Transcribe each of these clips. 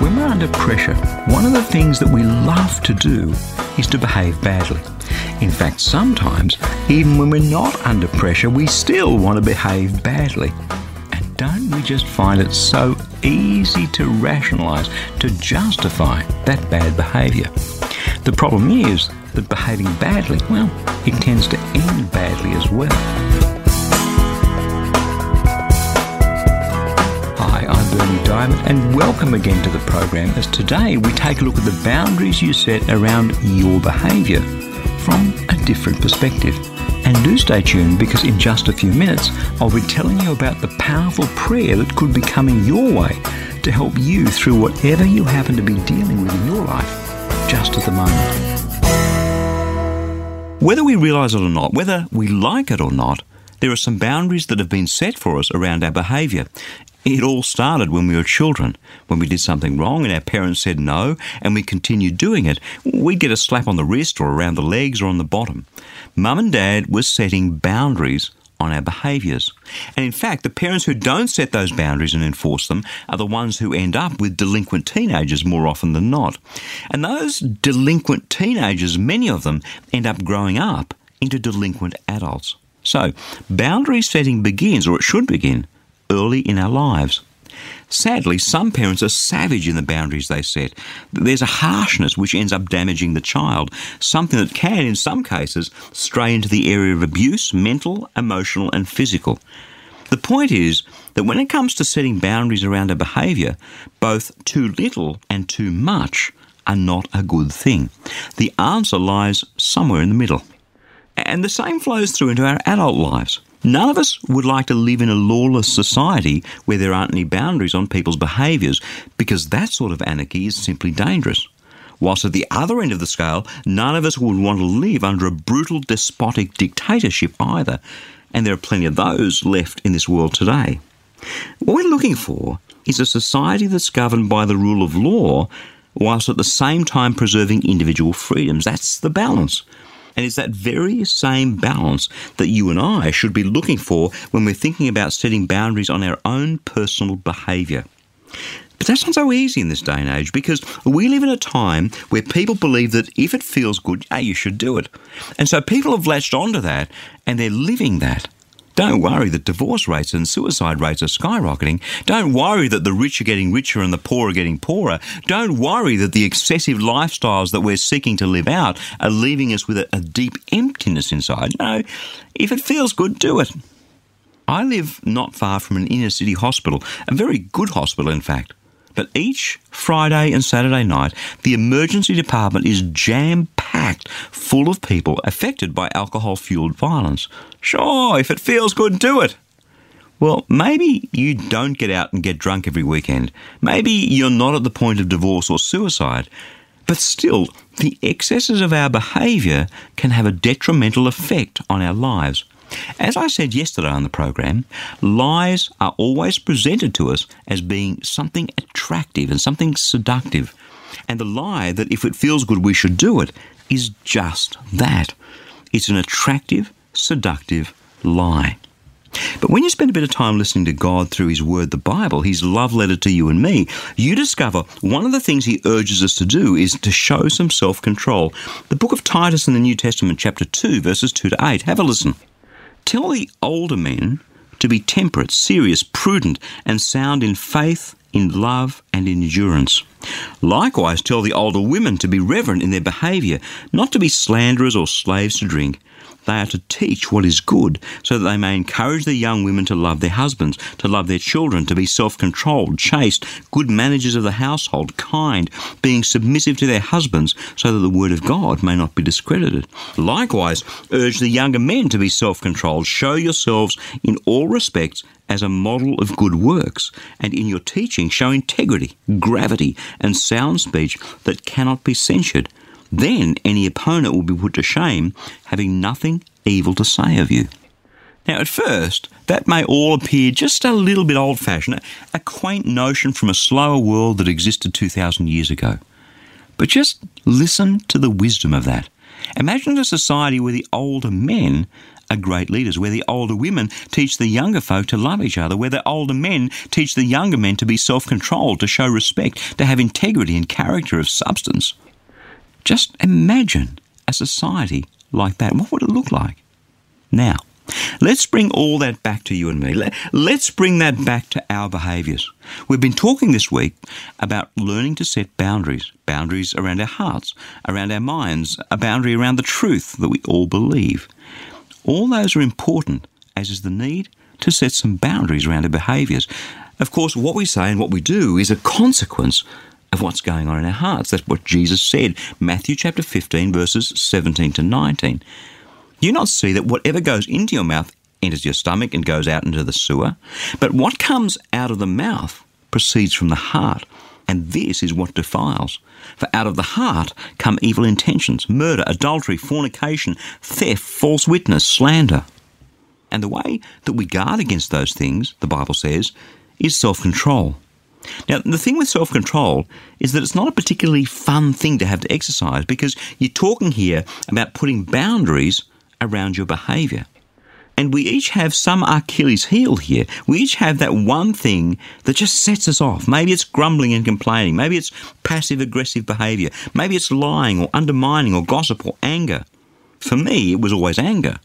When we're under pressure, one of the things that we love to do is to behave badly. In fact, sometimes, even when we're not under pressure, we still want to behave badly. And don't we just find it so easy to rationalize, to justify that bad behavior? The problem is that behaving badly, well, it tends to end badly as well. Berni Dymet, and welcome again to the program as today we take a look at the boundaries you set around your behaviour from a different perspective. And do stay tuned because in just a few minutes I'll be telling you about the powerful prayer that could be coming your way to help you through whatever you happen to be dealing with in your life just at the moment. Whether we realise it or not, whether we like it or not, there are some boundaries that have been set for us around our behaviour. It all started when we were children. When we did something wrong and our parents said no and we continued doing it, we'd get a slap on the wrist or around the legs or on the bottom. Mum and Dad were setting boundaries on our behaviours. And in fact, the parents who don't set those boundaries and enforce them are the ones who end up with delinquent teenagers more often than not. And those delinquent teenagers, many of them, end up growing up into delinquent adults. So, boundary setting begins, or it should begin, early in our lives. Sadly, some parents are savage in the boundaries they set. There's a harshness which ends up damaging the child, something that can, in some cases, stray into the area of abuse, mental, emotional, and physical. The point is that when it comes to setting boundaries around a behaviour, both too little and too much are not a good thing. The answer lies somewhere in the middle. And the same flows through into our adult lives. None of us would like to live in a lawless society where there aren't any boundaries on people's behaviours, because that sort of anarchy is simply dangerous. Whilst at the other end of the scale, none of us would want to live under a brutal despotic dictatorship either, and there are plenty of those left in this world today. What we're looking for is a society that's governed by the rule of law, whilst at the same time preserving individual freedoms. That's the balance. And it's that very same balance that you and I should be looking for when we're thinking about setting boundaries on our own personal behaviour. But that's not so easy in this day and age because we live in a time where people believe that if it feels good, hey, you should do it. And so people have latched onto that and they're living that. Don't worry that divorce rates and suicide rates are skyrocketing. Don't worry that the rich are getting richer and the poor are getting poorer. Don't worry that the excessive lifestyles that we're seeking to live out are leaving us with a, a deep emptiness inside. No, if it feels good, do it. I live not far from an inner city hospital, a very good hospital, in fact. But each Friday and Saturday night, the emergency department is jam packed full of people affected by alcohol fueled violence. Sure, if it feels good, do it. Well, maybe you don't get out and get drunk every weekend. Maybe you're not at the point of divorce or suicide. But still, the excesses of our behaviour can have a detrimental effect on our lives. As I said yesterday on the program, lies are always presented to us as being something attractive and something seductive. And the lie that if it feels good, we should do it is just that. It's an attractive, seductive lie. But when you spend a bit of time listening to God through His Word, the Bible, His love letter to you and me, you discover one of the things He urges us to do is to show some self control. The book of Titus in the New Testament, chapter 2, verses 2 to 8. Have a listen. Tell the older men to be temperate, serious, prudent, and sound in faith, in love, and in endurance. Likewise, tell the older women to be reverent in their behaviour, not to be slanderers or slaves to drink, they are to teach what is good, so that they may encourage the young women to love their husbands, to love their children, to be self controlled, chaste, good managers of the household, kind, being submissive to their husbands, so that the word of God may not be discredited. Likewise, urge the younger men to be self controlled. Show yourselves in all respects as a model of good works, and in your teaching show integrity, gravity, and sound speech that cannot be censured then any opponent will be put to shame, having nothing evil to say of you. Now, at first, that may all appear just a little bit old fashioned, a quaint notion from a slower world that existed 2,000 years ago. But just listen to the wisdom of that. Imagine a society where the older men are great leaders, where the older women teach the younger folk to love each other, where the older men teach the younger men to be self controlled, to show respect, to have integrity and character of substance. Just imagine a society like that. What would it look like? Now, let's bring all that back to you and me. Let's bring that back to our behaviours. We've been talking this week about learning to set boundaries boundaries around our hearts, around our minds, a boundary around the truth that we all believe. All those are important, as is the need to set some boundaries around our behaviours. Of course, what we say and what we do is a consequence of what's going on in our hearts. That's what Jesus said, Matthew chapter 15, verses 17 to 19. You not see that whatever goes into your mouth enters your stomach and goes out into the sewer, but what comes out of the mouth proceeds from the heart, and this is what defiles. For out of the heart come evil intentions, murder, adultery, fornication, theft, false witness, slander. And the way that we guard against those things, the Bible says, is self control. Now, the thing with self control is that it's not a particularly fun thing to have to exercise because you're talking here about putting boundaries around your behaviour. And we each have some Achilles heel here. We each have that one thing that just sets us off. Maybe it's grumbling and complaining. Maybe it's passive aggressive behaviour. Maybe it's lying or undermining or gossip or anger. For me, it was always anger.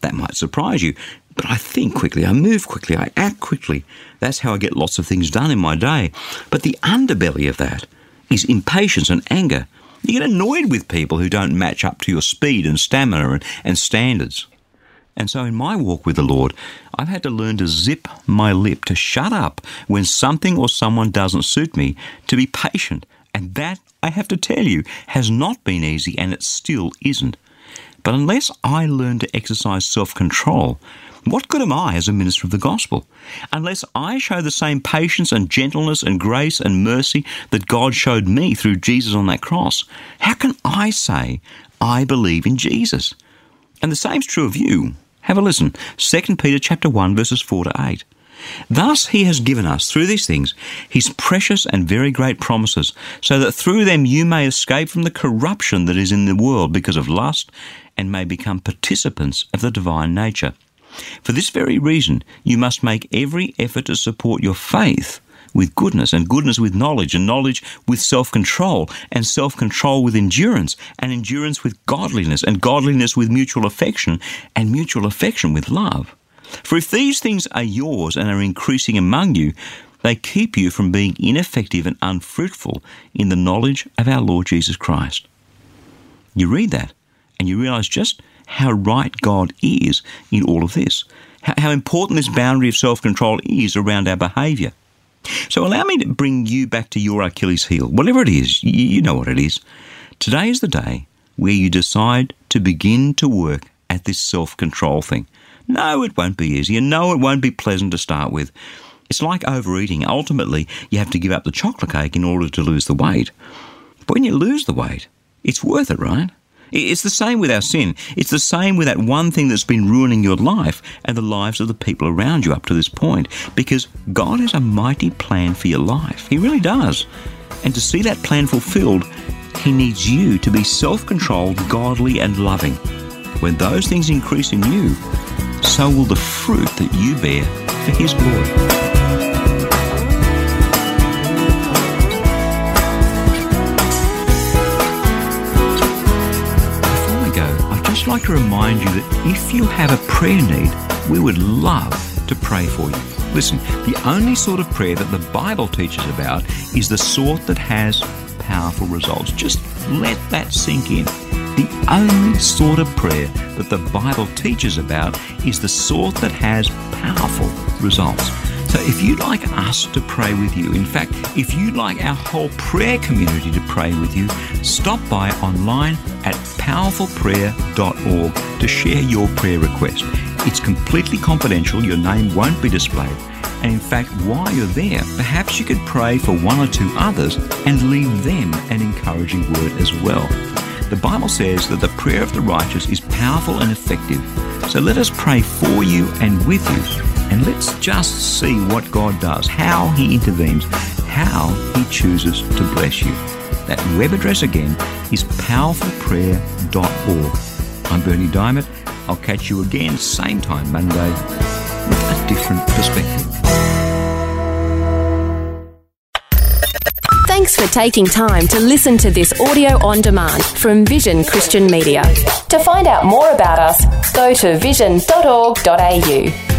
That might surprise you. But I think quickly, I move quickly, I act quickly. That's how I get lots of things done in my day. But the underbelly of that is impatience and anger. You get annoyed with people who don't match up to your speed and stamina and, and standards. And so, in my walk with the Lord, I've had to learn to zip my lip, to shut up when something or someone doesn't suit me, to be patient. And that, I have to tell you, has not been easy and it still isn't. But unless I learn to exercise self control, what good am I as a minister of the gospel? Unless I show the same patience and gentleness and grace and mercy that God showed me through Jesus on that cross, how can I say I believe in Jesus? And the same's true of you. Have a listen. 2 Peter chapter 1 verses 4 to 8. Thus he has given us, through these things, his precious and very great promises, so that through them you may escape from the corruption that is in the world because of lust, and may become participants of the divine nature. For this very reason, you must make every effort to support your faith with goodness, and goodness with knowledge, and knowledge with self control, and self control with endurance, and endurance with godliness, and godliness with mutual affection, and mutual affection with love. For if these things are yours and are increasing among you, they keep you from being ineffective and unfruitful in the knowledge of our Lord Jesus Christ. You read that, and you realize just how right God is in all of this, how, important this boundary of self control is around our behaviour. So, allow me to bring you back to your Achilles heel, whatever it is, you know what it is. Today is the day where you decide to begin to work at this self control thing. No, it won't be easy, and no, it won't be pleasant to start with. It's like overeating. Ultimately, you have to give up the chocolate cake in order to lose the weight. But when you lose the weight, it's worth it, right? It's the same with our sin. It's the same with that one thing that's been ruining your life and the lives of the people around you up to this point. Because God has a mighty plan for your life. He really does. And to see that plan fulfilled, He needs you to be self controlled, godly, and loving. When those things increase in you, so will the fruit that you bear for His glory. Just like to remind you that if you have a prayer need, we would love to pray for you. Listen, the only sort of prayer that the Bible teaches about is the sort that has powerful results. Just let that sink in. The only sort of prayer that the Bible teaches about is the sort that has powerful results. So if you'd like us to pray with you, in fact, if you'd like our whole prayer community to pray with you, stop by online at powerfulprayer.org to share your prayer request. It's completely confidential, your name won't be displayed. And in fact, while you're there, perhaps you could pray for one or two others and leave them an encouraging word as well. The Bible says that the prayer of the righteous is powerful and effective. So let us pray for you and with you, and let's just see what God does, how He intervenes, how He chooses to bless you. That web address again is powerfulprayer.org. I'm Berni Dymet. I'll catch you again same time Monday with a different perspective. Thanks for taking time to listen to this audio on demand from Vision Christian Media. To find out more about us, go to vision.org.au.